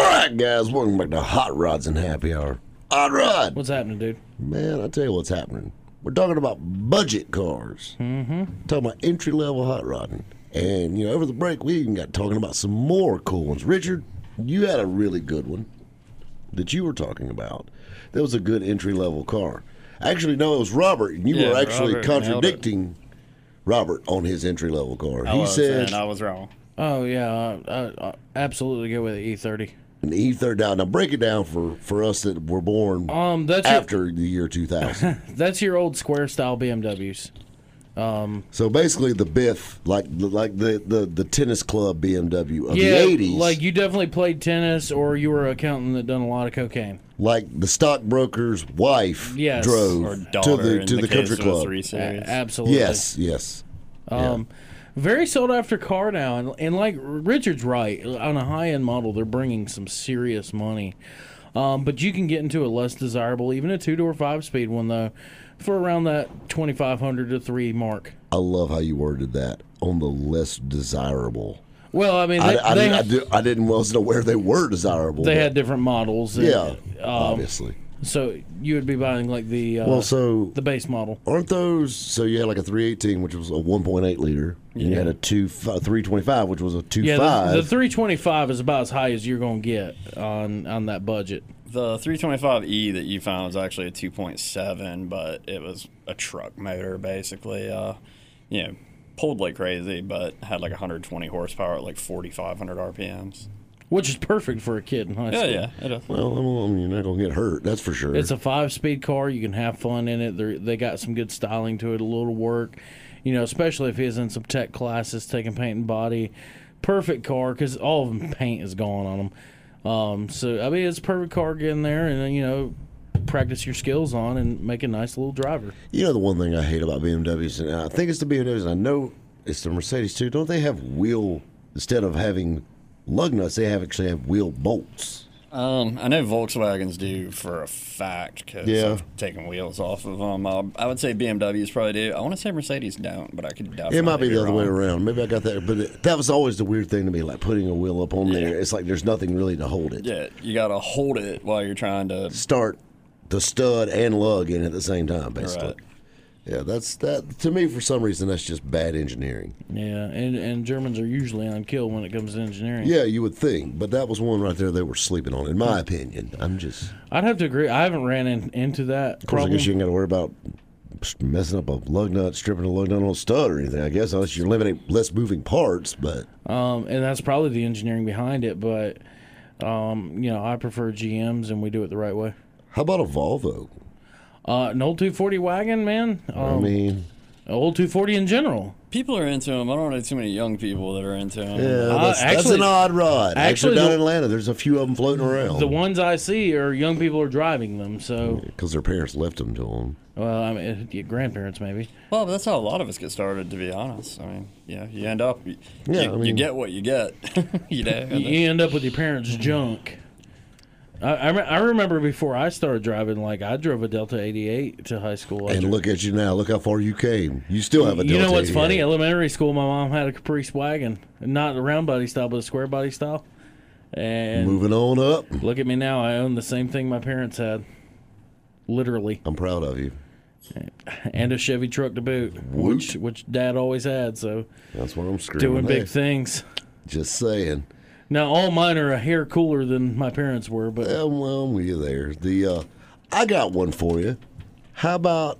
All right, guys, welcome back to Hot Rods and Happy Hour. Hot Rod, What's happening, dude? man, I tell you what's happening. We're talking about budget cars. Mm-hmm. Talking about entry level hot rodding. And you know, over the break, we even got talking about some more cool ones. Richard, you had a really good one that you were talking about. That was a good entry level car. Actually, no, it was Robert, and you Yeah, were actually Robert contradicting Robert on his entry level car. I he was, said and I was wrong. Oh yeah, I, I, I absolutely go with the E30. An E third down. Now break it down for for us that were born Um, that's your, after the year 2000. that's your old square style BMWs. So basically, the Biff, like like the, the, the tennis club BMW of yeah, the '80s, like you definitely played tennis, or you were an accountant that done a lot of cocaine. like the stockbroker's wife Yes. drove Or to the to the, case country club. Three A- absolutely. Yes, yes. Um, very sought after car now, and, and like Richard's right on a high end model, they're bringing some serious money. Um, but you can get into a less desirable, even a two door five speed one though, for around that twenty five hundred to three mark. I love how you worded that on the less desirable. Well, I mean, I, they, I, they, didn't, I, I didn't wasn't aware they were desirable. they had different models. and, yeah, um, obviously. So you would be buying like the uh, Well, so the base model. aren't those? So you had like a 318, which was a 1.8 liter, and you had a two 325, which was a 2.5. Yeah, the, the 325 is about as high as you're going to get on on that budget. The 325e that you found was actually a 2.7, but it was a truck motor basically. Uh, you know, pulled like crazy, but had like 120 horsepower at like 4,500 RPMs. Which is perfect for a kid in high school. yeah, it is. well, I mean, you're not gonna get hurt. That's for sure. It's a five-speed car. You can have fun in it. They're, they got some good styling to it. A little work, you know, especially if he's in some tech classes, taking paint and body. Perfect car because all of them paint is gone on them. Um, so I mean, it's perfect car. getting there and you know, practice your skills on and make a nice little driver. You know the one thing I hate about BMWs, and I think it's the BMWs, and I know it's the Mercedes too. Don't they have wheel instead of having lug nuts? They have actually have wheel bolts. Um, I know Volkswagens do for a fact because Yeah. I've taken wheels off of them. Uh, I would say BMWs probably do. I want to say Mercedes don't, but I could definitely. It might be the other way around. Maybe I got that, but it, that was always the weird thing to me, like putting a wheel up on there. It's like there's nothing really to hold it. Yeah, you gotta hold it while you're trying to. Start the stud and lug in at the same time, basically. Right. Yeah, that's that. To me, for some reason, that's just bad engineering. Yeah, and and Germans are usually on kill when it comes to engineering. Yeah, you would think, but that was one right there they were sleeping on, in my opinion. I'm just. I'd have to agree. I haven't ran in, into that Of course, problem. I guess you ain't got to worry about messing up a lug nut, stripping a lug nut on a stud or anything. I guess unless you're limiting less moving parts. But um, and that's probably the engineering behind it. But um, you know, I prefer GMs, and we do it the right way. how about a Volvo? Uh, an old 240 wagon, man. Um, I mean, an old 240 in general. People are into them. I don't know too many young people that are into them. yeah, Uh, that's, that's actually- an odd rod. Actually, actually, down the- in Atlanta, there's a few of them floating around. The ones I see are young people are driving them. So, because their parents left them to them. well, I mean, your grandparents maybe. Well, but that's how a lot of us get started, to be honest. I mean, yeah, you end up, you, Yeah, you, I you get what you get. you know. You, you end up with your parents' junk. I, I, re- I remember before I started driving, like I drove a Delta 88 to high school. I And dro- look at you now. Look how far you came. You still have a. Delta. you know what's funny? Elementary school, my mom had a Caprice wagon, not a round body style, but a square body style. And Moving on up. look at me now. I own the same thing my parents had, literally, I'm proud of you. and a Chevy truck to boot, which which Dad always had. So That's what I'm screaming. doing Hey, big things. Just saying. Now all mine are a hair cooler than my parents were, but Yeah, well, I'm with you there. The uh, I got one for you. How about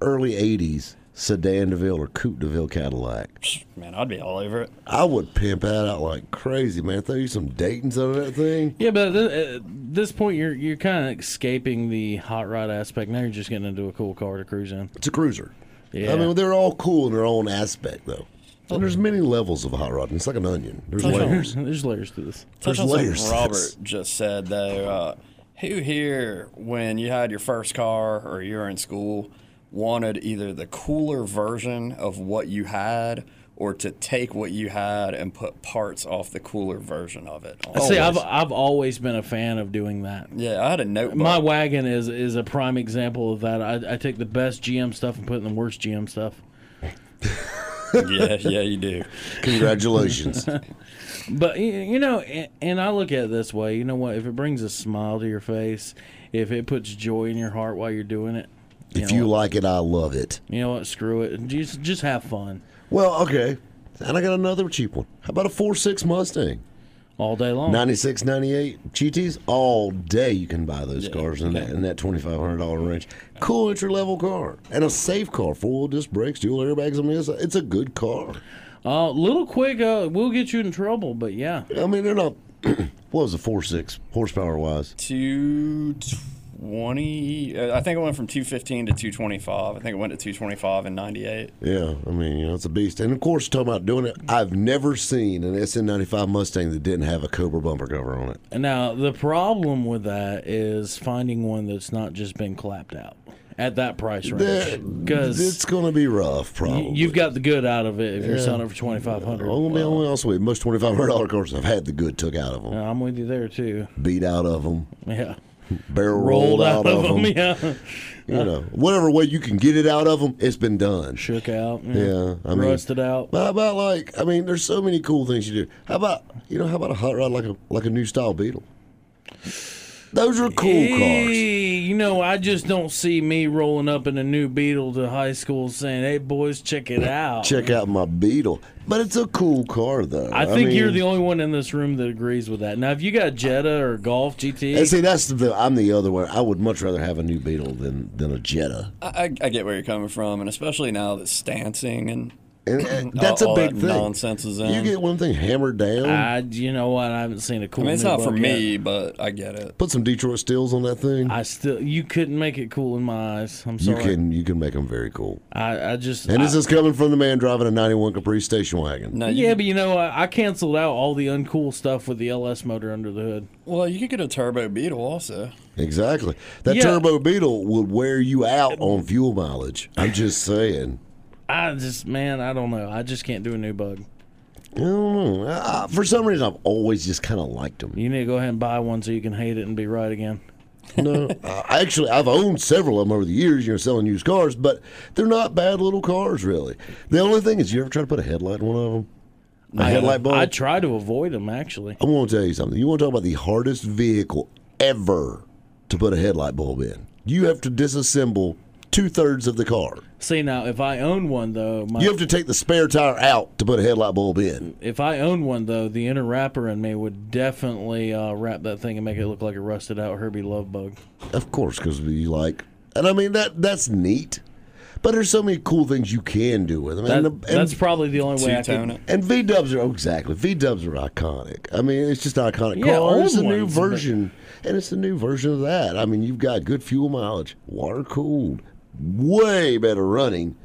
early '80s sedan DeVille or coupe DeVille Cadillac? Man, I'd be all over it. I would pimp that out like crazy, man. Throw you some Dayton's out of that thing. Yeah, but at at this point, you're you're kind of escaping the hot rod aspect. Now you're just getting into a cool car to cruise in. It's a cruiser. Yeah. I mean, they're all cool in their own aspect, though. And there's many levels of hot rod. It's like an onion. There's Touch on- layers. There's layers to this. Touch There's on something layers to Robert this. just said though. Uh, who here, when you had your first car or you were in school, wanted either the cooler version of what you had, or to take what you had and put parts off the cooler version of it? on? See, I've I've always been a fan of doing that. yeah, I had a notebook. My wagon is is a prime example of that. I, I take the best GM stuff and put in the worst GM stuff. yeah, yeah, you do. Congratulations. But you know, and, I look at it this way. You know what? If it brings a smile to your face, if it puts joy in your heart while you're doing it, you if you what? like it, I love it. you know what? Screw it. Just just have fun Well, okay. And I got another cheap one. How about a four six Mustang? all day long. 96, 98 GTs, all day you can buy those yeah, cars in yeah. that that twenty five hundred dollar range. Cool entry level car and a safe car, four wheel disc brakes, dual airbags. I mean, it's a, good car. A uh, little quick, uh, we'll get you in trouble, but yeah. I mean, they're not. what was the four six horsepower wise? Two. Twenty, uh, I think it went from 215 to 225. I think it went to 225 in 98. Yeah, I mean, you know, it's a beast. And of course, talking about doing it, I've never seen an SN95 Mustang that didn't have a Cobra bumper cover on it. Now, the problem with that is finding one that's not just been clapped out at that price range because it's going to be rough. Probably you've got the good out of it if yeah. you're selling it for twenty five hundred. I'm well, honest with. Most twenty five hundred dollar cars I've had the good took out of them. I'm with you there too. Beat out of them. Yeah barrel rolled, out, of them. Yeah, You know, whatever way you can get it out of them, it's been done. shook out. Yeah, I mean, rusted out. How about like? I mean, there's so many cool things you do. How about you know? How about a hot rod like a like a new style Beetle? Those are cool cars. Hey, you know, I just don't see me rolling up in a new Beetle to high school saying, "Hey, boys, check it out." Check out my Beetle, but it's a cool car though. I think you're the only one in this room that agrees with that. Now, if you got Jetta or Golf GT, And see, that's the I'm the other one. I would much rather have a new Beetle than than a Jetta. I, I, I get where you're coming from, and especially now that stancing and And, and that's all a big that thing. nonsense is in. You get one thing hammered down. I, you know what? I haven't seen a cool. I mean, it's new not for buck yet. me, but I get it. Put some Detroit steels on that thing. I still, you couldn't make it cool in my eyes. I'm sorry. you sorry. can you can make them very cool. I, I just. And I- this is coming from the man driving a '91 Caprice station wagon. No, yeah, could- but you know, I, I canceled out all the uncool stuff with the LS motor under the hood. well, you could get a turbo Beetle also. Exactly. That Yeah. turbo Beetle would wear you out on fuel mileage. I'm just saying. I just, man, I don't know. I just can't do a new bug. I don't know. I, I- for some reason, I've always just kind of liked them. You need to go ahead and buy one so you can hate it and be right again. No, uh, actually, I've owned several of them over the years. You know, selling used cars, but they're not bad little cars, really. The only thing is, you ever try to put a headlight in one of them? A headlight bulb. I try to avoid them actually. I'm going to tell you something. You want to talk about the hardest vehicle ever to put a headlight bulb in? You have to disassemble two thirds of the car. See now, if I own one though, my, You have to take the spare tire out to put a headlight bulb in. if I own one though, the inner wrapper in me would definitely uh, wrap that thing and make it look like a rusted out Herbie Love bug. Of course, because we like, and I mean that that's neat. But there's so many cool things you can do with them. That, and, and, that's probably the only way I Two-tone can. it. and V Dubs are oh, exactly V Dubs are iconic. I mean, it's just iconic Yeah, car. It's a new ones, but- version, and it's a new version of that. I mean, you've got good fuel mileage, water cooled, way better running,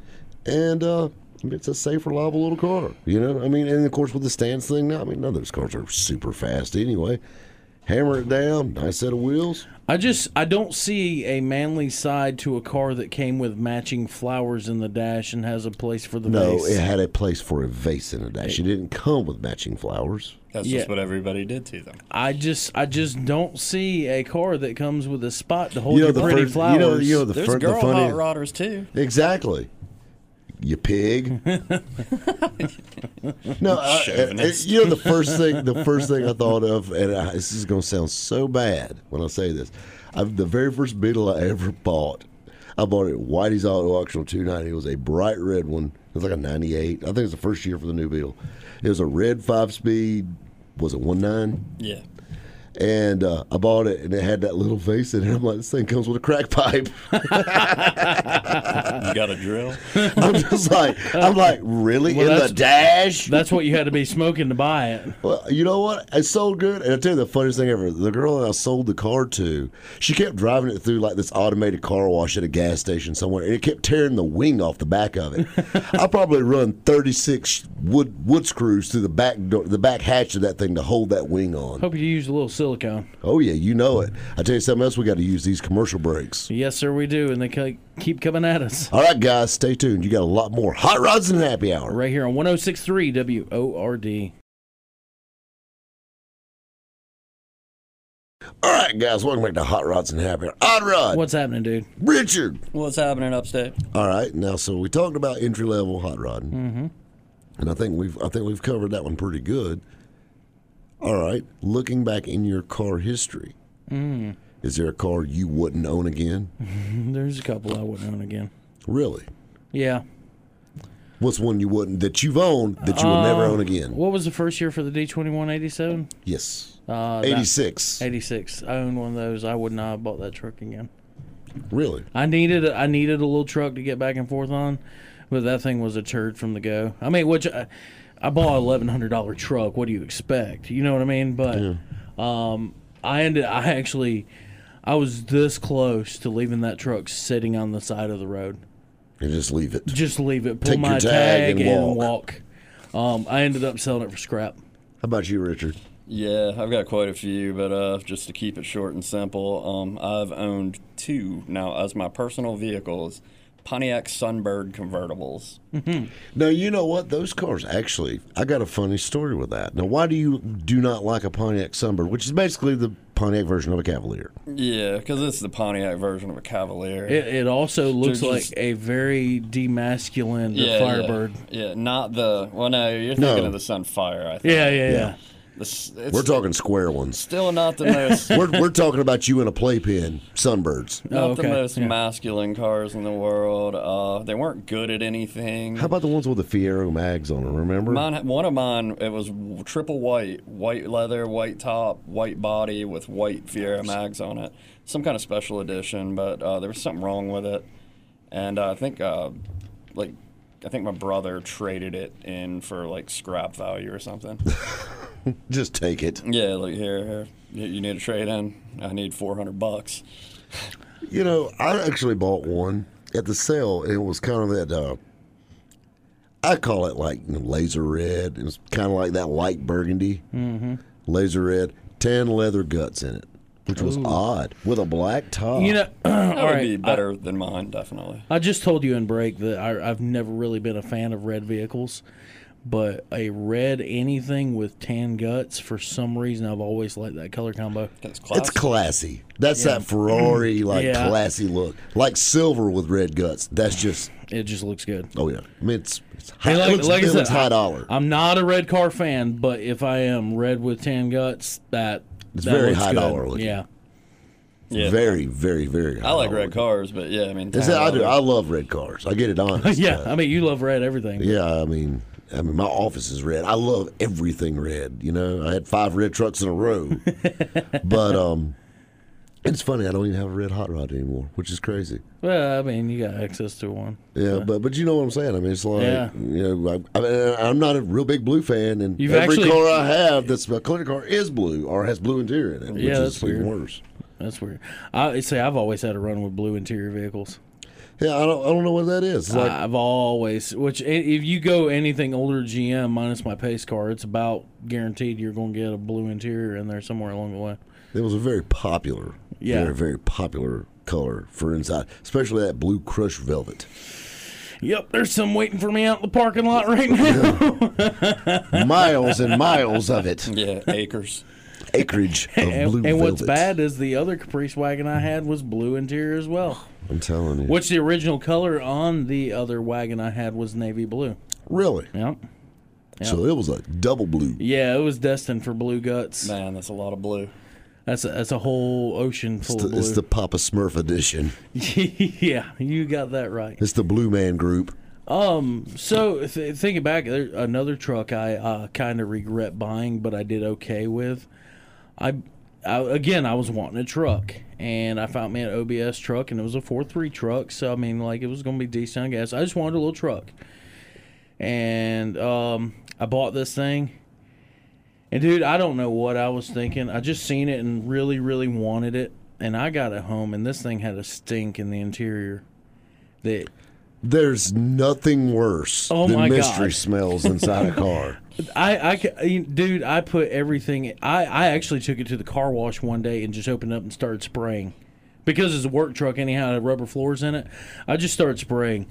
and uh, it's a safe, reliable little car. You know, I mean, and of course with the stance thing now, I mean, none of those cars are super fast anyway. Hammer it down, nice set of wheels. I just I don't see a manly side to a car that came with matching flowers in the dash and has a place for the No, vase. it had a place for a vase in the dash. It didn't come with matching flowers. That's Yeah. just what everybody did to them. I just I just don't see a car that comes with a spot to hold You know your the pretty first, flowers. you know, you know the, There's fir- the girl funny hot rodders too. exactly. You pig. no, I, I- eh, you know the first thing. The first thing I thought of, and I, this is going to sound so bad when I say this. I've, the very first Beetle I ever bought, I bought it at Whitey's Auto Auction on 290. It was a bright red one. It was like a 98. I think it was the first year for the new Beetle. It was a red five speed. Was it one nine? Yeah. And uh, I bought it, and it had that little face in it. I'm like, this thing comes with a crack pipe. You got a drill? I'm just like, I'm like, really Well, in the dash? That's what you had to be smoking to buy it. Well, you know what? It sold good. And I tell you the funniest thing ever. The girl that I sold the car to, she kept driving it through like this automated car wash at a gas station somewhere, and it kept tearing the wing off the back of it. I probably run 36 wood wood screws through the back door, the back hatch of that thing to hold that wing on. Hope you used a little silicone. Oh yeah, you know it. I tell you something else. We got to use these commercial breaks. Yes, sir, we do, and they keep coming at us. All right, guys, stay tuned. You got a lot more hot rods and happy hour. Right here on 1063 WORD. All right, guys, welcome back to Hot Rods and Happy Hour. Odd Rod, What's happening, dude? Richard. What's happening upstate? All right, now so we talked about entry level hot rodding, mm-hmm. and I think we've I think we've covered that one pretty good. All right, looking back in your car history, is there a car you wouldn't own again? There's a couple I wouldn't own again. Really? Yeah. What's one you wouldn't that you've owned that you will never own again? What was the first year for the D twenty one eighty seven? Yes, Uh, eighty six. 86. I owned one of those. I would not have bought that truck again. Really? I needed I needed a little truck to get back and forth on, but that thing was a turd from the go. I mean, which I, I bought an eleven hundred dollar truck. What do you expect? You know what I mean? But um, I ended. I actually, I was this close to leaving that truck sitting on the side of the road. And just leave it. Just leave it, pull Take your my tag tag, and and walk. walk. Um, I ended up selling it for scrap. How about you, Richard? Yeah, I've got quite a few, but uh, just to keep it short and simple, um, I've owned two now as my personal vehicles Pontiac Sunbird convertibles. Mm-hmm. Now you know what those cars actually. I got a funny story with that. Now, why do you do not like a Pontiac Sunbird, which is basically the Pontiac version of a Cavalier? Yeah, because it's the Pontiac version of a Cavalier. It, it also looks just- like a very demasculine yeah, Firebird. Yeah. yeah, not the. Well, no, you're No. thinking of the Sunfire. I think. Yeah, yeah, yeah. Yeah. The it's We're talking square ones. still not the most. We're, we're talking about you in a playpen, Sunbirds. Not Oh, the most yeah. masculine cars in the world. Uh, they weren't good at anything. How about the ones with the Fiero mags on them? Remember? Mine, one of mine, it was triple white, white leather, white top, white body with white Fiero mags on it. Some kind of special edition, but uh, there was something wrong with it, and uh, I think, uh, like, I think my brother traded it in for like scrap value or something. Just take it. yeah, like here, here, you need a trade in. I need four hundred bucks. You know, I actually bought one at the sale, and it was kind of that. Uh, I call it like you know, laser red. It was kind of like that light burgundy, mm-hmm. laser red, tan leather guts in it, which was odd with a black top. You know, That all would right. be better than mine, definitely. I just told you in break that I, I've never really been a fan of red vehicles, but a red anything with tan guts for some reason I've always liked that color combo. It's It's classy. That's that Ferrari like Yeah. classy look, like silver with red guts. That's just It just looks good. oh yeah. I mean it's it's high, Hey, it looks, like I it said, looks high dollar. I'm not a red car fan, but if I am red with tan guts, that It's that very high good. dollar looking. Yeah, yeah. Very very very. High I like red looking. cars, but yeah, I mean, Is that, I do. I love red cars. I get it honest. yeah. Uh, I mean, you love red everything. Yeah, I mean, I mean, my office is red. I love everything red. You know, I had five red trucks in a row. but um, it's funny. I don't even have a red hot rod anymore, which is crazy. Well, I mean, you got access to one. Yeah, but but you know what I'm saying. I mean, it's like Yeah. you know, I, I mean, I'm not a real big blue fan, and You've every actually- car I have that's a clear car is blue or has blue interior in it, which Yeah, is even worse. That's weird. I say I've always had a run with blue interior vehicles. Yeah, I don't I don't know what that is. Like I've always, which if you go anything older GM minus my pace car, it's about guaranteed you're going to get a blue interior in there somewhere along the way. It was a very popular, Yeah. very very popular color for inside, especially that blue crushed velvet. Yep, there's some waiting for me out in the parking lot right now. miles and miles of it. Yeah, acres. Acreage of and blue and what's bad is the other Caprice wagon I had was blue interior as well. I'm telling you. Which the original color on the other wagon I had was navy blue. Really? Yep. So it was a double blue. Yeah, it was destined for blue guts. Man, that's a lot of blue. That's a, that's a whole ocean It's full the, of blue. it's the Papa Smurf edition. yeah, you got that right. It's the Blue Man Group. Um, so th- thinking back, there, another truck I uh, kind of regret buying, but I did okay with. I I, again, I was wanting a truck, and I found me an OBS truck, and it was a four three truck. So I mean, like it was going to be decent, I guess. I just wanted a little truck, and um, I bought this thing. And dude, I don't know what I was thinking. I just seen it and really, really wanted it, and I got it home, and this thing had a stink in the interior. That There's nothing worse Oh than my mystery God. smells inside a car. I, I, ca- dude, I put everything. I, I actually took it to the car wash one day and just opened up and started spraying, because it's a work truck anyhow, it had rubber floors in it. I just started spraying,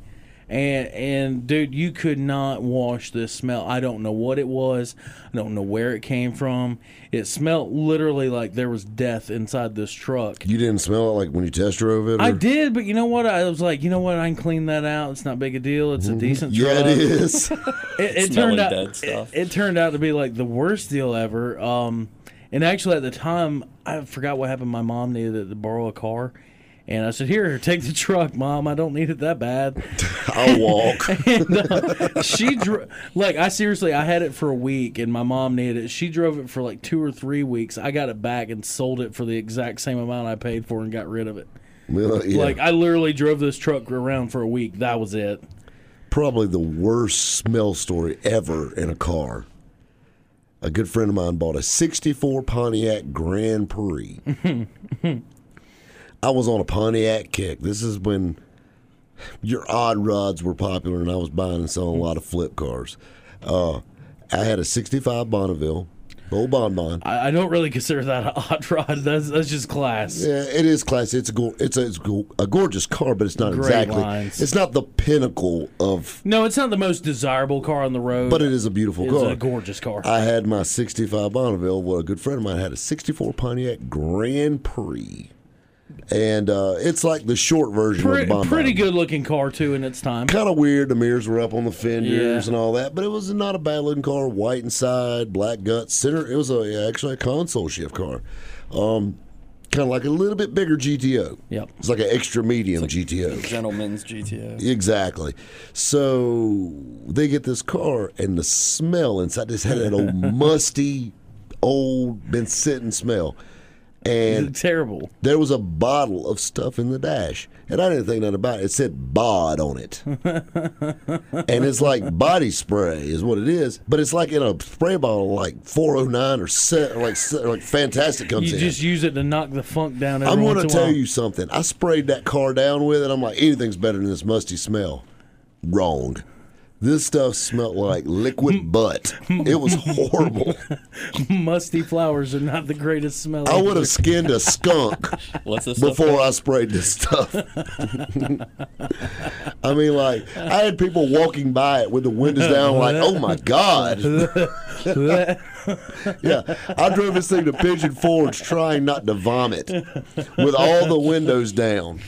and and dude, you could not wash this smell. I don't know what it was. I don't know where it came from. It smelled literally like there was death inside this truck. You didn't smell it like when you test drove it? I did, but you know what? I was like, you know what? I can clean that out. It's not big a deal. It's a decent Mm-hmm. Yeah, truck it is. it, it turned out dead stuff. It, it turned out to be like the worst deal ever. Um, and actually, at the time, I forgot what happened. My mom needed to borrow a car, and I said, "Here, take the truck, mom. I don't need it that bad." I'll walk. and uh, she dro- like I seriously, I had it for a week, and my mom needed it. She drove it for like two or three weeks. I got it back and sold it for the exact same amount I paid for, and got rid of it. Well, yeah. Like I literally drove this truck around for a week. That was it. probably the worst smell story ever in a car. A good friend of mine bought a 64 Pontiac Grand Prix. I was on a Pontiac kick. This is when your odd rods were popular, and I was buying and selling a lot of flip cars. Uh, I had a 65 Bonneville, old Bonbon. I, I don't really consider that an odd rod. That's that's just class. Yeah, it is class. It's a go- it's a, it's go- a gorgeous car, but it's not Great exactly. lines. It's not the pinnacle of, No, it's not the most desirable car on the road. but it is a beautiful It's car. a gorgeous car. I had my 65 Bonneville. Well, a good friend of mine had a 64 Pontiac Grand Prix. And uh, it's like the short version Pre- of the Bonbon. pretty good looking car too in its time. Kind of weird. The mirrors were up on the fenders Yeah. and all that, but it was not a bad looking car. White inside, black guts, center. It was a, actually a console shift car. Um, kind of like a little bit bigger GTO. Yep. It's like an extra medium GTO. Gentleman's GTO. Exactly. So they get this car, and the smell inside this had that old musty, old, been sitting smell. And terrible. there was a bottle of stuff in the dash, and I didn't think nothing about it. It said "bod" on it, and it's like body spray is what it is, but it's like in a spray bottle, like 409 or, set, or like like Fantastik comes You in. You just use it to knock the funk down. Every I'm going to tell you something. I sprayed that car down with it. I'm like, anything's better than this musty smell. Wrong. This stuff smelled like liquid mm. butt. It was horrible. musty flowers are not the greatest smell. I would have skinned a skunk What's this stuff before I sprayed this stuff. I mean, like, I had people walking by it with the windows down, like, oh my God. yeah, I drove this thing to Pigeon Forge trying not to vomit with all the windows down.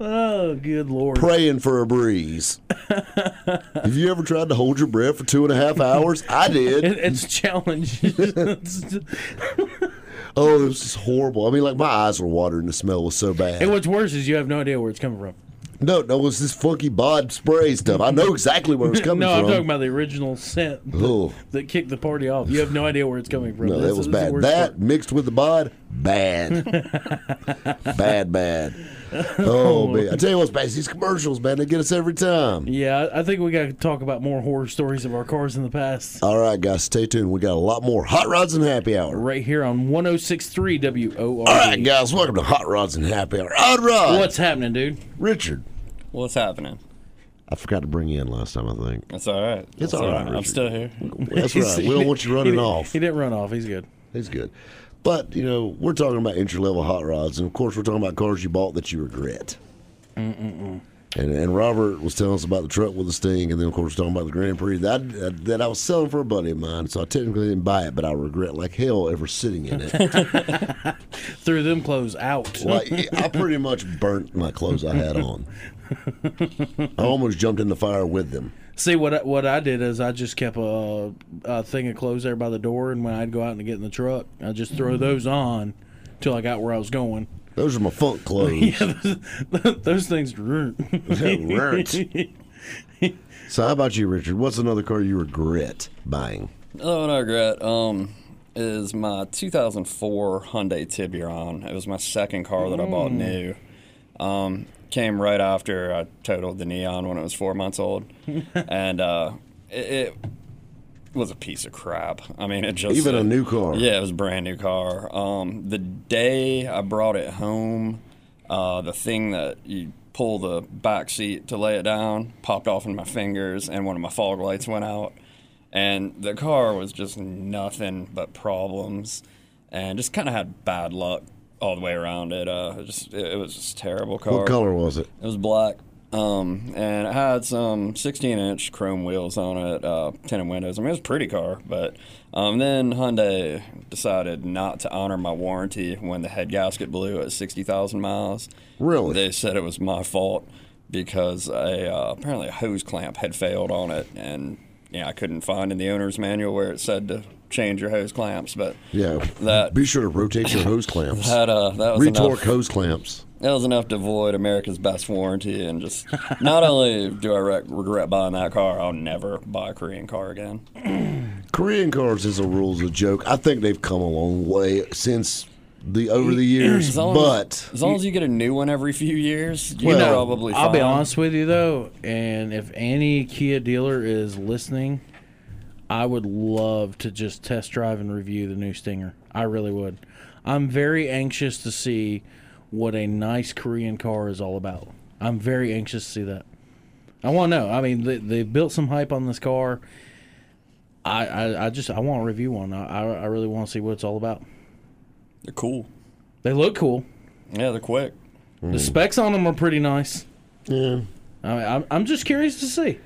Oh, good lord! praying for a breeze. Have you ever tried to hold your breath for two and a half hours? I did. It, it's challenging. Oh, it was just horrible. I mean, like my eyes were watering. The smell was so bad. And what's worse is you have no idea where it's coming from. no, no, it was this funky bod spray stuff. I know exactly where it was coming no, from. I'm talking about the original scent Oh. that kicked the party off. You have no idea where it's coming from. no, This that was bad. That part. mixed with the bod, bad, bad, bad. Oh man, I tell you what's bad. These commercials, man, they get us every time. Yeah, I I think we got to talk about more horror stories of our cars in the past. All right, guys, stay tuned. We got a lot more hot rods and happy hour. Right here on 1063 WORD. All right, guys, welcome to Hot Rods and Happy Hour. Hot Rod, What's happening, dude? Richard. What's happening? I forgot to bring you in last time. I think That's all right. It's That's all right, I'm still here. that's right. We don't want you running he, off. He didn't run off. He's good. He's good. But you know, we're talking about entry level hot rods, and of course, we're talking about cars you bought that you regret. And, and Robert was telling us about the truck with the Sting, and then of course we're talking about the Grand Prix that that I was selling for a buddy of mine. So I technically didn't buy it, but I regret like hell ever sitting in it. Threw them clothes out. like I pretty much burnt my clothes I had on. I almost jumped in the fire with them. See what I, what I did is I just kept a, a thing of clothes there by the door, and when I'd go out and get in the truck, I would just throw those on till I got where I was going. Those are my funk clothes. yeah, those things ruined. So how about you, Richard? What's another car you regret buying? Oh, I regret. Um, is my 2004 Hyundai Tiburon. It was my second car that I bought new. Um, came right after I totaled the Neon when it was four months old, and uh, it, it was a piece of crap. I mean, it just Even a new car. Yeah, it was a brand new car. Um, the day I brought it home, uh, the thing that you pull the back seat to lay it down popped off in my fingers, and one of my fog lights went out. And the car was just nothing but problems, and just kind of had bad luck all the way around it. Uh, it just it, was just a terrible car. What color was it? It was black. Um, and it had some 16 inch chrome wheels on it, uh, tinted windows. I mean, it was a pretty car, but um, then Hyundai decided not to honor my warranty when the head gasket blew at 60,000 miles. Really? They said it was my fault because a, uh, apparently a hose clamp had failed on it. And yeah, I couldn't find in the owner's manual where it said to change your hose clamps, but Yeah. That- Be sure to rotate your hose clamps. that, uh, that was Retorque enough. hose clamps. That was enough to avoid America's best warranty, and just not only do I rec- regret buying that car, I'll never buy a Korean car again. Korean cars as a rule is a joke. I think they've come a long way since the over the years, As but as, as long as you get a new one every few years, you're Well, probably. I'll be honest with you though, and if any Kia dealer is listening, I would love to just test drive and review the new Stinger. I really would. I'm very anxious to see what a nice Korean car is all about. I'm very anxious to see that. I want to know. I mean, they, they built some hype on this car. I, I, I just I want to review one. I, I, I really want to see what it's all about. They're cool. They look cool. Yeah, they're quick. The specs on them are pretty nice. yeah. I mean, I'm, I'm just curious to see.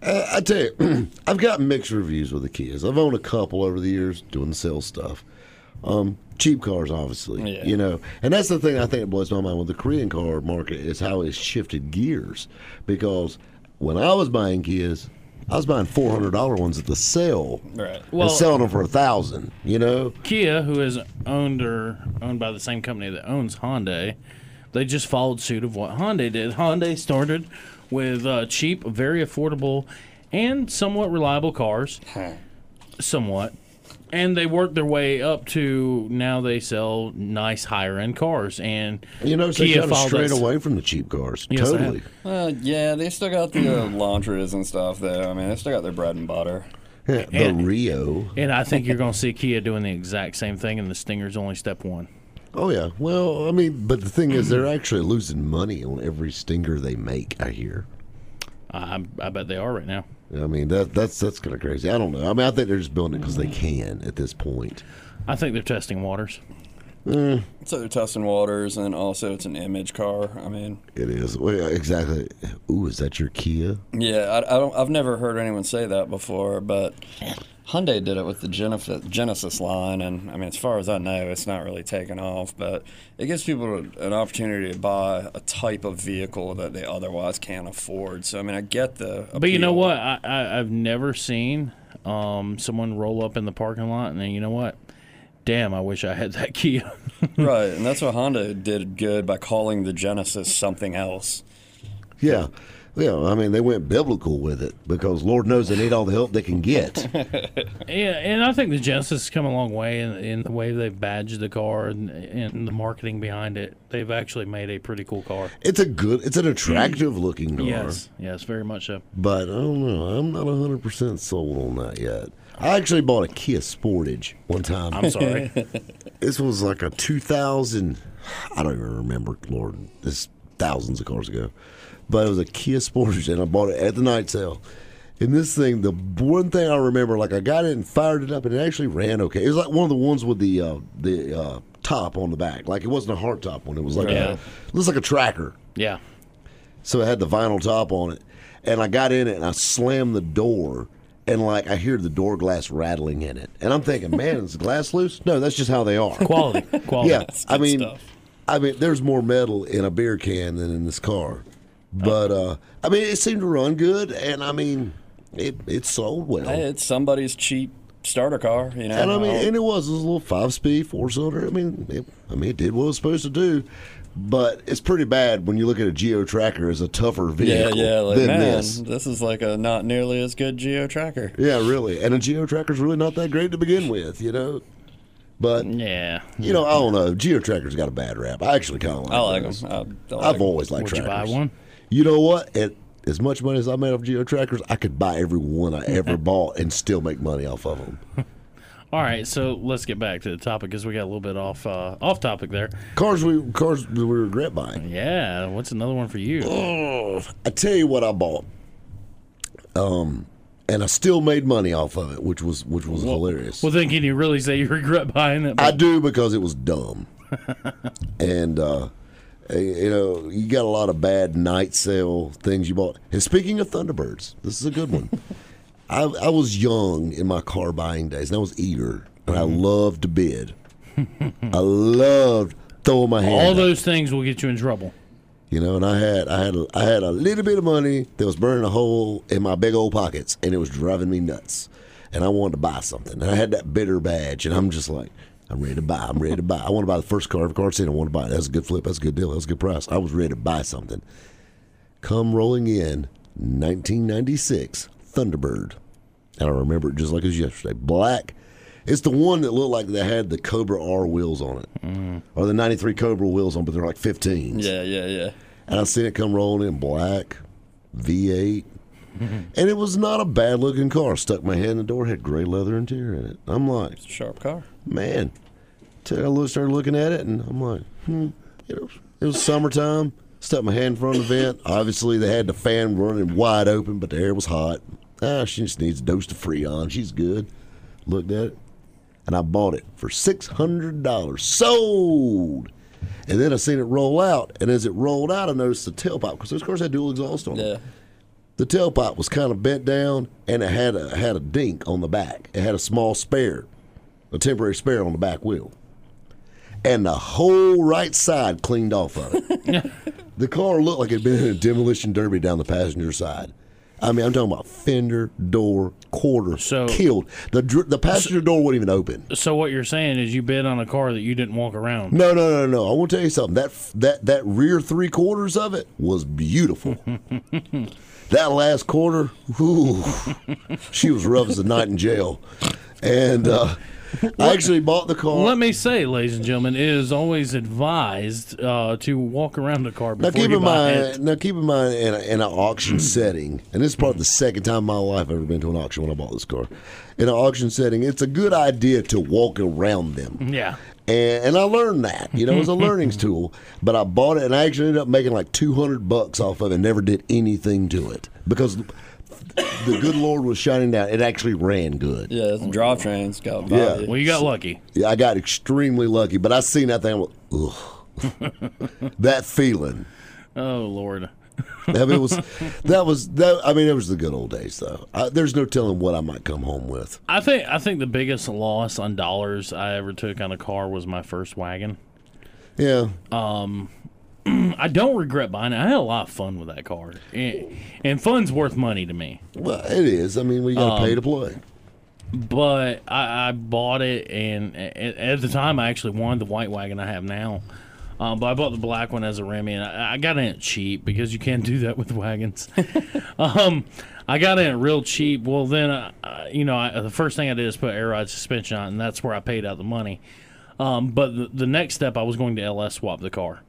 Uh, I tell you, I've got mixed reviews with the Kias. I've owned a couple over the years doing the sales stuff. Um, cheap cars, obviously, Yeah. you know, and that's the thing I think that blows my mind with the Korean car market is how it's shifted gears. Because when I was buying Kias, I was buying four hundred dollar ones at the sale Right. Well- and selling them for a thousand. You know, Kia, who is owned or owned by the same company that owns Hyundai, they just followed suit of what Hyundai did. Hyundai started with uh, cheap, very affordable, and somewhat reliable cars, somewhat, and they work their way up to now they sell nice higher end cars. And you know, so they Kia kind of followed strayed away from the cheap cars. Yes, totally. Uh, yeah, they still got the uh, laundries and stuff there. I mean, they still got their bread and butter. Yeah, the And- Rio. And I think you're going to see Kia doing the exact same thing, and the Stinger's only step one. Oh yeah. Well, I mean, but the thing is, they're actually losing money on every Stinger they make. I hear. I, I bet they are right now. I mean, that that's that's kind of crazy. I don't know. I mean, I think they're just building it because they can at this point. I think they're testing waters. So they're testing waters, and also it's an image car. I mean, It is well, yeah, exactly. Ooh, is that your Kia? yeah, I, I don't. I've never heard anyone say that before, but Hyundai did it with the Genesis, Genesis line, and I mean, as far as I know, it's not really taken off. But it gives people an opportunity to buy a type of vehicle that they otherwise can't afford. So I mean, I get the. But you know what? I, I I've never seen um, someone roll up in the parking lot and then you know what? Damn, I wish I had that Kia. right, and that's what Hyundai did good by calling the Genesis something else. Yeah. Yeah, I mean, they went biblical with it because Lord knows they need all the help they can get. yeah, and I think the Genesis has come a long way in, in the way they've badged the car and, and the marketing behind it. They've actually made a pretty cool car. it's a good, it's an attractive looking car. Yes, yes, very much so. But I don't know. I'm not 100% sold on that yet. I actually bought a Kia Sportage one time. I'm sorry. This was like a 2000. I don't even remember, Lord. This thousands of cars ago. But it was a Kia Sportage, and I bought it at the night sale. And this thing, the one thing I remember, like I got it and fired it up, and it actually ran okay. It was like one of the ones with the uh, the uh, top on the back. Like it wasn't a hard top one. It was like Yeah. a, it looks like a tracker. yeah. So it had the vinyl top on it. And I got in it and I slammed the door and like I hear the door glass rattling in it. And I'm thinking, man, is the glass loose? No, that's just how they are. Quality. Quality. yeah. I mean stuff. I mean there's more metal in a beer can than in this car. But uh I mean it seemed to run good and I mean it it sold well. Hey, it's somebody's cheap starter car. You know, And I mean, I'll- and it was, it was a little five speed, four cylinder. I mean, it, I mean, it did what it was supposed to do. But it's pretty bad when you look at a Geo Tracker as a tougher vehicle yeah, like than man, this. this. is like a not nearly as good Geo Tracker. Yeah, really. And a Geo Tracker's really not that great to begin with, you know. But Yeah. you know, I don't know. Geo Tracker's got a bad rap. I actually kind of like. I like those. them. I, I like I've 'em. always liked Would you trackers. buy one? You know what? At as much money as I made off Geo Trackers, I could buy every one I ever bought and still make money off of them. All right, so let's get back to the topic because we got a little bit off uh, off topic there. Cars we cars we regret buying. Yeah, what's another one for you? Oh, I tell you what I bought. Um, and I still made money off of it, which was which was hilarious. Well, then can you really say you regret buying it? I do because it was dumb. and uh Uh, you know, you got a lot of bad night sale things you bought. And speaking of Thunderbirds, this is a good one. I, I was young in my car buying days, and I was eager, and I mm-hmm. loved to bid. I loved throwing my hand. All up. those things will get you in trouble. You know, and I had I had a, I had a little bit of money that was burning a hole in my big old pockets, and it was driving me nuts. And I wanted to buy something, and I had that bidder badge, and I'm just like, I'm ready to buy. I'm ready to buy. I want to buy the first car. Every car seen, I want to buy it. That's a good flip. That's a good deal. That's a good price. I was ready to buy something. Come rolling in, 1996 Thunderbird, and I remember it just like it was yesterday. Black. It's the one that looked like they had the Cobra R wheels on it, mm. or the '93 Cobra wheels on, but they're like 15s. Yeah, yeah, yeah. And I seen it come rolling in black, V8. and it was not a bad looking car. Stuck my hand in the door, had gray leather interior in it. I'm like, Sharp car. man. Till I started looking at it, and I'm like, hmm. It was, it was summertime. Stuck my hand in front of the vent. Obviously, they had the fan running wide open, but the air was hot. Ah, she just needs a dose of Freon. She's good. Looked at it, and I bought it for six hundred dollars. Sold. And then I seen it roll out, and as it rolled out, I noticed the tailpipe because those cars had dual exhaust on them Yeah. The tailpipe was kind of bent down and it had a had a dink on the back. It had a small spare, a temporary spare on the back wheel. And the whole right side cleaned off of it. the car looked like it had been in a demolition derby down the passenger side. I mean, I'm talking about fender, door, quarter, So- killed. The the passenger door wouldn't even open. So what you're saying is you bid on a car that you didn't walk around. No, no, no, no. I want to tell you something. That that that rear three quarters of it was beautiful. that last quarter, she was rough as a night in jail. And uh, I actually bought the car. Let me say, ladies and gentlemen, it is always advised uh, to walk around the car now keep you in buy mind, it. now keep in mind, in, a, in an auction setting, and this is probably the second time in my life I've ever been to an auction when I bought this car. In an auction setting, it's a good idea to walk around them. Yeah. And, and I learned that, you know, it was a learning tool. But I bought it, and I actually ended up making like two hundred bucks off of it. and Never did anything to it because the good Lord was shining down. It actually ran good. Yeah, it's drivetrain's got Yeah. value. Well, you got lucky. Yeah, I got extremely lucky. But I seen that thing. I went, Ugh. that feeling. Oh Lord. I mean, it was that was that. I mean, it was the good old days, though. I, there's no telling what I might come home with. I think I think the biggest loss on dollars I ever took on a car was my first wagon. Yeah, Um, I don't regret buying it. I had a lot of fun with that car, and, and fun's worth money to me. well, it is. I mean, we got to pay to play. But I, I bought it, and at, at the time, I actually wanted the white wagon I have now. Um, but I bought the black one as a Remy, and I, I got in it cheap because you can't do that with wagons. um, I got in it real cheap. Well, then, uh, uh, you know, I, the first thing I did is put air ride suspension on, and that's where I paid out the money. Um, but the, the next step, I was going to LS swap the car.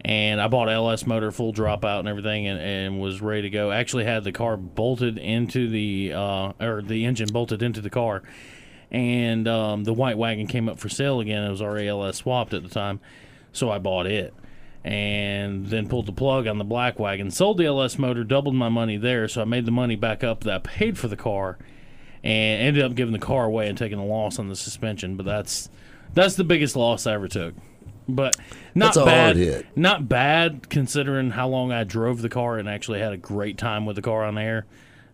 And I bought LS motor, full dropout, and everything, and, and was ready to go. Actually, had the car bolted into the, uh, or the engine bolted into the car. And um, the white wagon came up for sale again. It was already LS swapped at the time. So I bought it. And then pulled the plug on the black wagon, sold the LS motor, doubled my money there. So I made the money back up that I paid for the car and ended up giving the car away and taking a loss on the suspension. But that's that's the biggest loss I ever took. But not bad. Not bad considering how long I drove the car and actually had a great time with the car on air.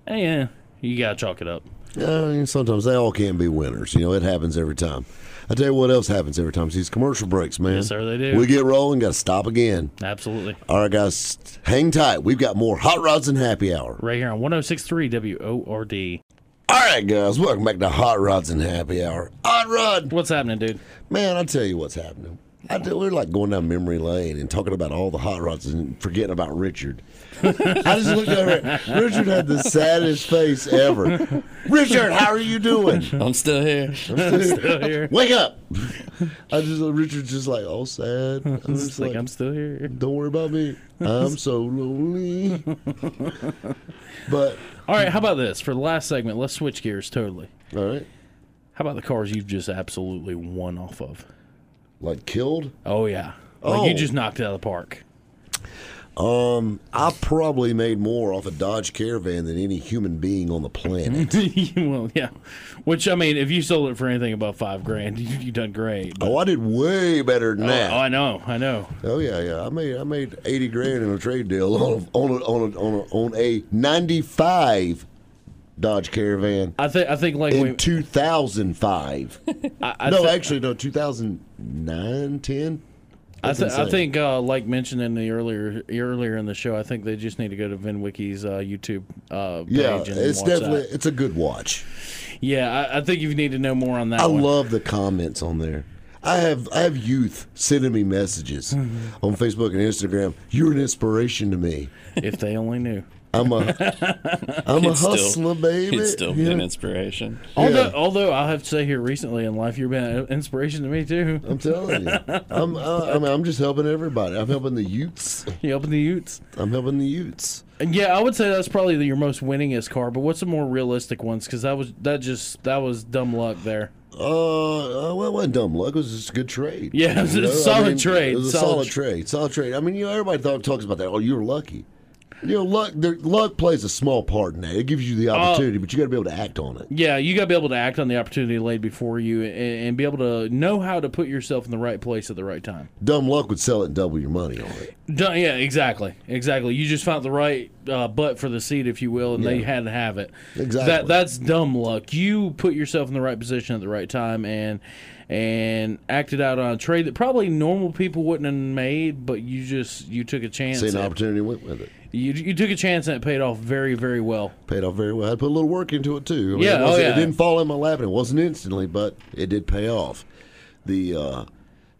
Eh, Yeah, you gotta chalk it up. Mean, sometimes they all can't be winners. You know, it happens every time. I tell you what else happens every time. It's these commercial breaks, man. Yes, sir, they do. We get rolling, got to stop again. Absolutely. All right, guys, hang tight. We've got more Hot Rods and Happy Hour. Right here on 1063 WORD. All right, guys, welcome back to Hot Rods and Happy Hour. Hot Rod, What's happening, dude? man, I'll tell you what's happening. I tell, we're like going down memory lane and talking about all the hot rods and forgetting about Richard. I just looked over. Richard had the saddest face ever. Richard, how are you doing? I'm still here. I'm Still here. Wake up! I just Richard's just like all sad. I'm just It's like, like, I'm still here. don't worry about me. I'm so lonely. but All right, how about this? For the last segment, let's switch gears totally. all right, How about the cars you've just absolutely won off of? Like killed. Oh yeah, like you Oh. just knocked it out of the park. Um, I probably made more off a Dodge Caravan than any human being on the planet. well, yeah. Which I mean, if you sold it for anything above five grand, you you done great. But, oh, I did way better than oh, that. oh, I know, I know. Oh yeah, yeah. I made I made eighty grand in a trade deal on a, on a, on a, on a, on a ninety five Dodge Caravan I think I think like in we, two thousand five. I, I no, thi- actually, no, 2009, 10. I, th- I think, uh, like mentioned in the earlier earlier in the show, I think they just need to go to VinWiki's uh, YouTube uh, page Yeah, and it's watch definitely that. it's a good watch. Yeah, I, I think you need to know more on that. I one. love the comments on there. I have I have youth sending me messages on Facebook and Instagram. You're an inspiration to me. if they only knew. I'm a I'm a It's still- hustler, baby. It's still Yeah. been inspiration. Although, although I have to say here recently in life, you've been an inspiration to me too. I'm telling you, I'm uh, I mean, I'm just helping everybody. I'm helping the youths. You open the Utes. I'm helping the youths. And yeah, I would say that's probably the, your most winningest car. But what's the more realistic ones? Because that was that just that was dumb luck there. Uh, uh, well, it wasn't dumb luck. It was just a good trade. Yeah, it was a solid trade. It was a Solid solid, tr- trade. Solid trade. I mean, you know, everybody thought, talks about that. Oh, you were lucky. You know, luck. There, luck plays a small part in that. It gives you the opportunity, but you got to be able to act on it. Yeah, you got to be able to act on the opportunity laid before you and, and be able to know how to put yourself in the right place at the right time. Dumb luck would sell it and double your money on it. Done, yeah, exactly, exactly. You just found the right uh, butt for the seat, if you will, and they had to have it. Exactly. That that's dumb luck. You put yourself in the right position at the right time and and acted out on a trade that probably normal people wouldn't have made, but you just you took a chance. An opportunity, went with it. You you took a chance and it paid off very very well. Paid off very well. I put a little work into it too. I mean, Yeah, it, oh, yeah. it didn't fall in my lap, and it wasn't instantly, but it did pay off. The uh,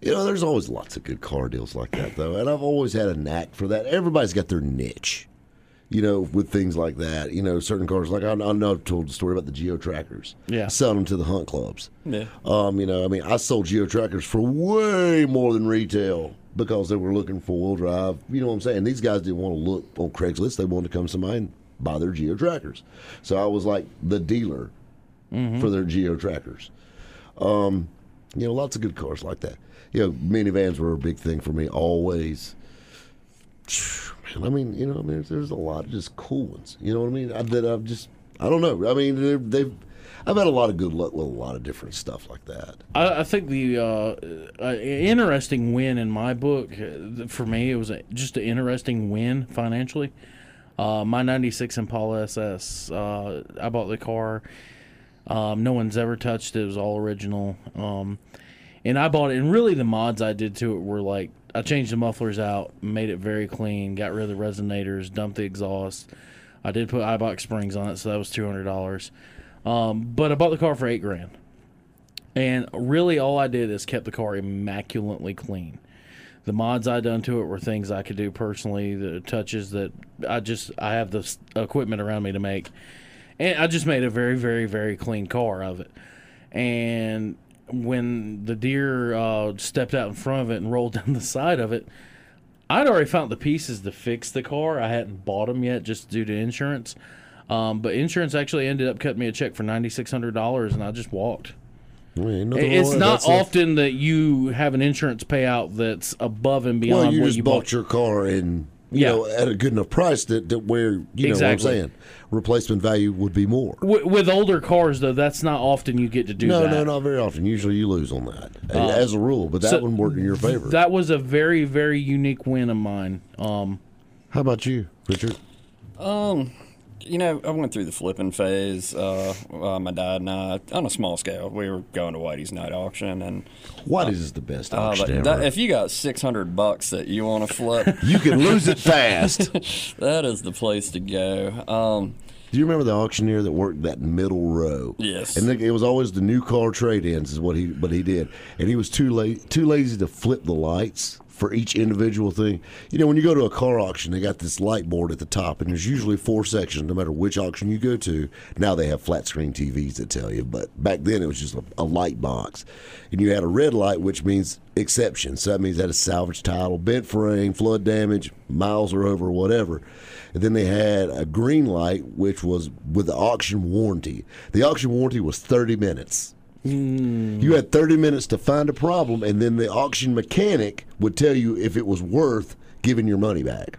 you know, there's always lots of good car deals like that though, and I've always had a knack for that. Everybody's got their niche. You know, with things like that, you know, certain cars like I, I know I've told the story about the Geo Trackers. Yeah. selling them to the hunt clubs. Yeah. Um, you know, I mean, I sold Geo Trackers for way more than retail because they were looking for wheel drive. You know what I'm saying? These guys didn't want to look on Craigslist. They wanted to come to somebody and buy their Geo Trackers. So I was like the dealer for their Geo Trackers. Um, you know, lots of good cars like that. You know, minivans were a big thing for me always. Man, I mean, you know, I mean, there's, there's a lot of just cool ones. You know what I mean? I, that I've just, I don't know. I mean, they've, I've had a lot of good luck with a lot of different stuff like that. I, I think the uh, uh, interesting win in my book uh, for me it was a, just an interesting win financially. Uh, my '96 Impala SS. I bought the car. Um, no one's ever touched it. It was all original. Um, and I bought it. And really, the mods I did to it were like I changed the mufflers out, made it very clean, got rid of the resonators, dumped the exhaust. I did put Eibach springs on it, so that was two hundred dollars. Um, but I bought the car for eight grand. And really, all I did is kept the car immaculately clean. The mods I done to it were things I could do personally. The touches that I just I have the equipment around me to make, and I just made a very, very, very clean car of it. And when the deer uh, stepped out in front of it and rolled down the side of it, I'd already found the pieces to fix the car. I hadn't bought them yet, just due to insurance. Um, but insurance actually ended up cutting me a check for ninety six hundred dollars, and I just walked. Well, It's not that. That's a- often that you have an insurance payout that's above and beyond Well, you what just you bought bought. your car and you Yeah. know at a good enough price that, that where you know Exactly. what I'm saying replacement value would be more. Wi- with older cars, though, that's not often you get to do No, that. no, not very often. Usually you lose on that as a rule, but that so one worked in your favor. That was a very, very unique win of mine. Um, How about you, Richard? Um, you know, I went through the flipping phase. Uh, uh, my dad and I, on a small scale, we were going to Whitey's night auction, and What is the best uh, auction that, if you got six hundred bucks that you want to flip, you can lose it fast. that is the place to go. Um, Do you remember the auctioneer that worked that middle row? Yes. And it was always the new car trade-ins is what he, but he did, and he was too late, too lazy to flip the lights for each individual thing. You know, when you go to a car auction, they got this light board at the top, and there's usually four sections, no matter which auction you go to. Now they have flat screen TVs that tell you, but back then it was just a, a light box. And you had a red light, which means exception. So that means that a salvage title, bent frame, flood damage, miles are over, whatever. And then they had a green light, which was with the auction warranty. The auction warranty was 30 minutes. You had 30 minutes to find a problem, and then the auction mechanic would tell you if it was worth giving your money back.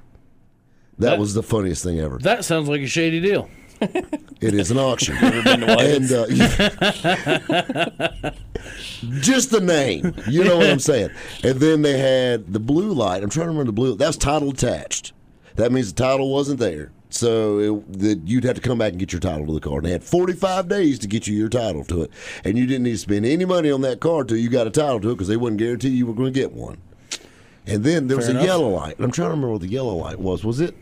That, That- was the funniest thing ever. That sounds like a shady deal. It is an auction. been to White's? and uh, just the name, you know what I'm saying. And then they had the blue light. I'm trying to remember the blue. That's title attached. That means the title wasn't there. So that you'd have to come back and get your title to the car. And they had 45 days to get you your title to it, and you didn't need to spend any money on that car till you got a title to it because they wouldn't guarantee you were going to get one. And then there was Fair a enough. yellow light. I'm trying to remember what the yellow light was. Was it?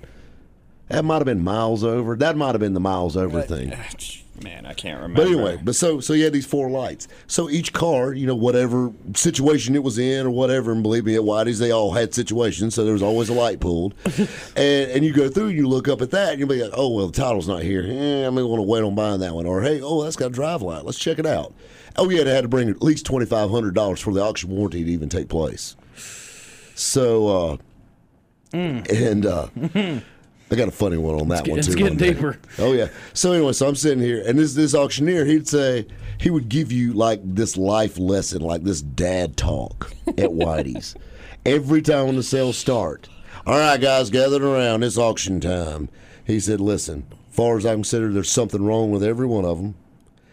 That might have been miles over. That might have been the miles over uh, thing. Uh, Man, I can't remember. But anyway, but so so you had these four lights. So each car, you know, whatever situation it was in or whatever, and believe me, at Whitey's they all had situations, so there was always a light pulled. and and you go through and you look up at that and you'll be like, oh well, the title's not here. Eh, I'm gonna want to wait on buying that one. Or hey, oh that's got a drive light. Let's check it out. Oh yeah, they had to bring at least twenty five hundred dollars for the auction warranty to even take place. So uh and uh I got a funny one on that one it's too. getting one deeper. Oh yeah. So anyway, so I'm sitting here, and this this auctioneer, he'd say he would give you like this life lesson, like this dad talk at Whitey's every time when the sales start. All right, guys, gathered around. It's auction time. He said, "Listen, far as I consider, there's something wrong with every one of them."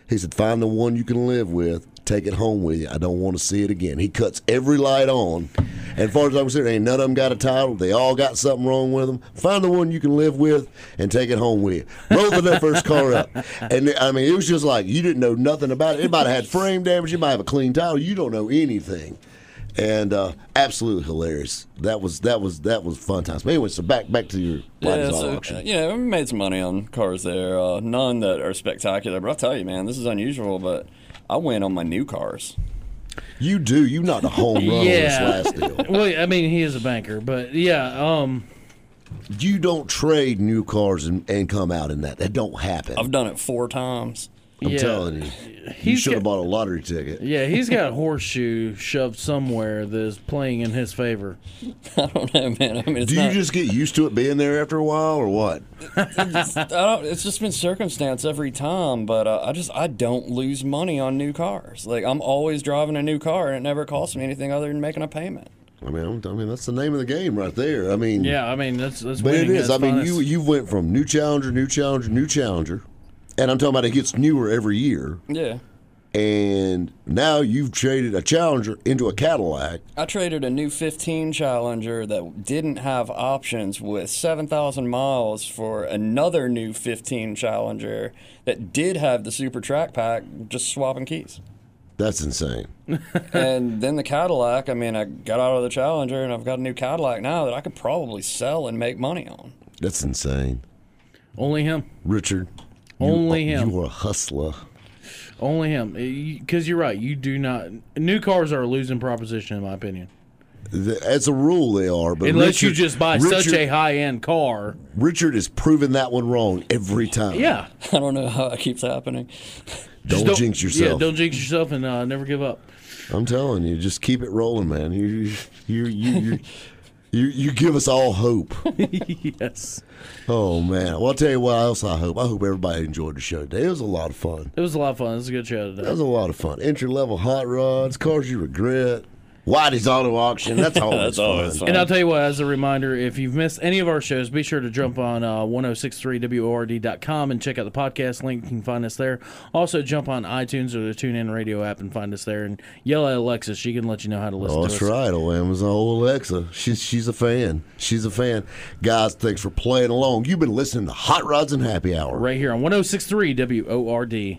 He said, "Find the one you can live with. Take it home with you. I don't want to see it again." He cuts every light on, and as far as I'm concerned, ain't none of them got a title. They all got something wrong with them. Find the one you can live with and take it home with you. Roll the first car up, and I mean, it was just like you didn't know nothing about it. It might have had frame damage. You might have a clean title. You don't know anything. And uh, absolutely hilarious. That was that was that was fun times. But anyway, so back back to your Yeah, so, auction. uh, yeah, we made some money on cars there. Uh, none that are spectacular, but I'll tell you, man, this is unusual. But I went on my new cars. You do. You knocked a home run Yeah. on this last deal. Well, I mean, he is a banker, but yeah, um, You don't trade new cars and, and come out in that. That don't happen. I've done it four times. I'm yeah. telling you. he should have bought a lottery ticket. Yeah, he's got a horseshoe shoved somewhere that is playing in his favor. I don't know, man. I mean, it's Do you not, just get used to it being there after a while, or what? I don't, it's just been circumstance every time. But uh, I just I don't lose money on new cars. Like I'm always driving a new car, and it never costs me anything other than making a payment. I mean, I'm, I mean that's the name of the game right there. I mean, Yeah, I mean that's that's. but it winning is. at I mean, you you went from new challenger, new challenger, new challenger, and I'm talking about it gets newer every year. Yeah. And now you've traded a challenger into a Cadillac. I traded a new 15 Challenger that didn't have options with 7,000 miles for another new 15 Challenger that did have the Super Track Pack, just swapping keys. That's insane. and then the Cadillac, I mean, I got out of the Challenger and I've got a new Cadillac now that I could probably sell and make money on. That's insane, only him, Richard. You- Only him. You are a hustler. only him. Because you're right, you do not. New cars are a losing proposition, in my opinion. The- As a rule, they are. But Unless you just buy such a high end car. Richard has proven that one wrong every time. Yeah. I don't know how that keeps happening. Don't, Just jinx Yeah, yourself. don't jinx yourself and uh, never give up. I'm telling you, just keep it rolling, man. You you you you, you, you, give us all hope. yes. Oh man. Well, I'll tell you what else I hope. I hope everybody enjoyed the show today. It was a lot of fun. It was a lot of fun. It was a good show today. That was a lot of fun. Entry level hot rods, cars you regret. Whitey's Auto Auction. That's always That's fun. always fun. And I'll tell you what, as a reminder, if you've missed any of our shows, be sure to jump on uh, 1063WORD.com and check out the podcast link. You can find us there. Also, jump on iTunes or the TuneIn radio app and find us there. And yell at Alexa. She can let you know how to listen Oh, to that's us. right. Oh, Amazon. Oh, Alexa. She's she's a fan. She's a fan. Guys, thanks for playing along. You've been listening to Hot Rods and Happy Hour. Right here on 1063 WORD.